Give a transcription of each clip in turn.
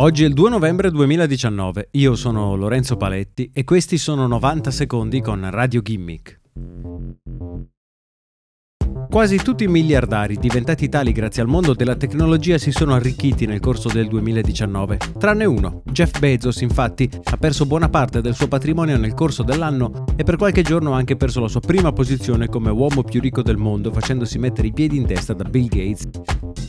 Oggi è il 2 novembre 2019, io sono Lorenzo Paletti e questi sono 90 secondi con Radio Gimmick. Quasi tutti i miliardari diventati tali grazie al mondo della tecnologia si sono arricchiti nel corso del 2019, tranne uno. Jeff Bezos infatti ha perso buona parte del suo patrimonio nel corso dell'anno e per qualche giorno ha anche perso la sua prima posizione come uomo più ricco del mondo facendosi mettere i piedi in testa da Bill Gates.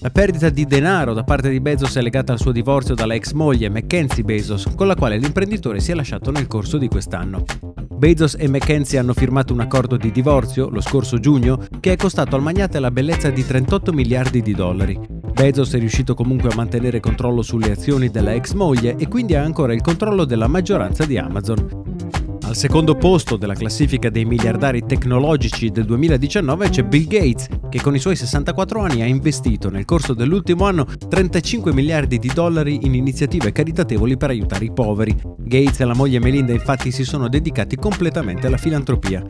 La perdita di denaro da parte di Bezos è legata al suo divorzio dalla ex moglie Mackenzie Bezos, con la quale l'imprenditore si è lasciato nel corso di quest'anno. Bezos e Mackenzie hanno firmato un accordo di divorzio lo scorso giugno che è costato al magnate la bellezza di 38 miliardi di dollari. Bezos è riuscito comunque a mantenere controllo sulle azioni della ex moglie e quindi ha ancora il controllo della maggioranza di Amazon. Al secondo posto della classifica dei miliardari tecnologici del 2019 c'è Bill Gates, che con i suoi 64 anni ha investito nel corso dell'ultimo anno 35 miliardi di dollari in iniziative caritatevoli per aiutare i poveri. Gates e la moglie Melinda infatti si sono dedicati completamente alla filantropia.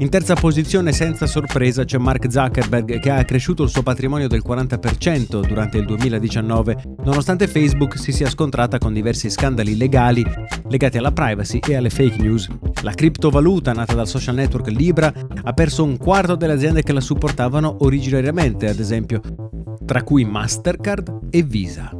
In terza posizione, senza sorpresa, c'è Mark Zuckerberg che ha cresciuto il suo patrimonio del 40% durante il 2019, nonostante Facebook si sia scontrata con diversi scandali legali legati alla privacy e alle fake news. La criptovaluta nata dal social network Libra ha perso un quarto delle aziende che la supportavano originariamente, ad esempio, tra cui Mastercard e Visa.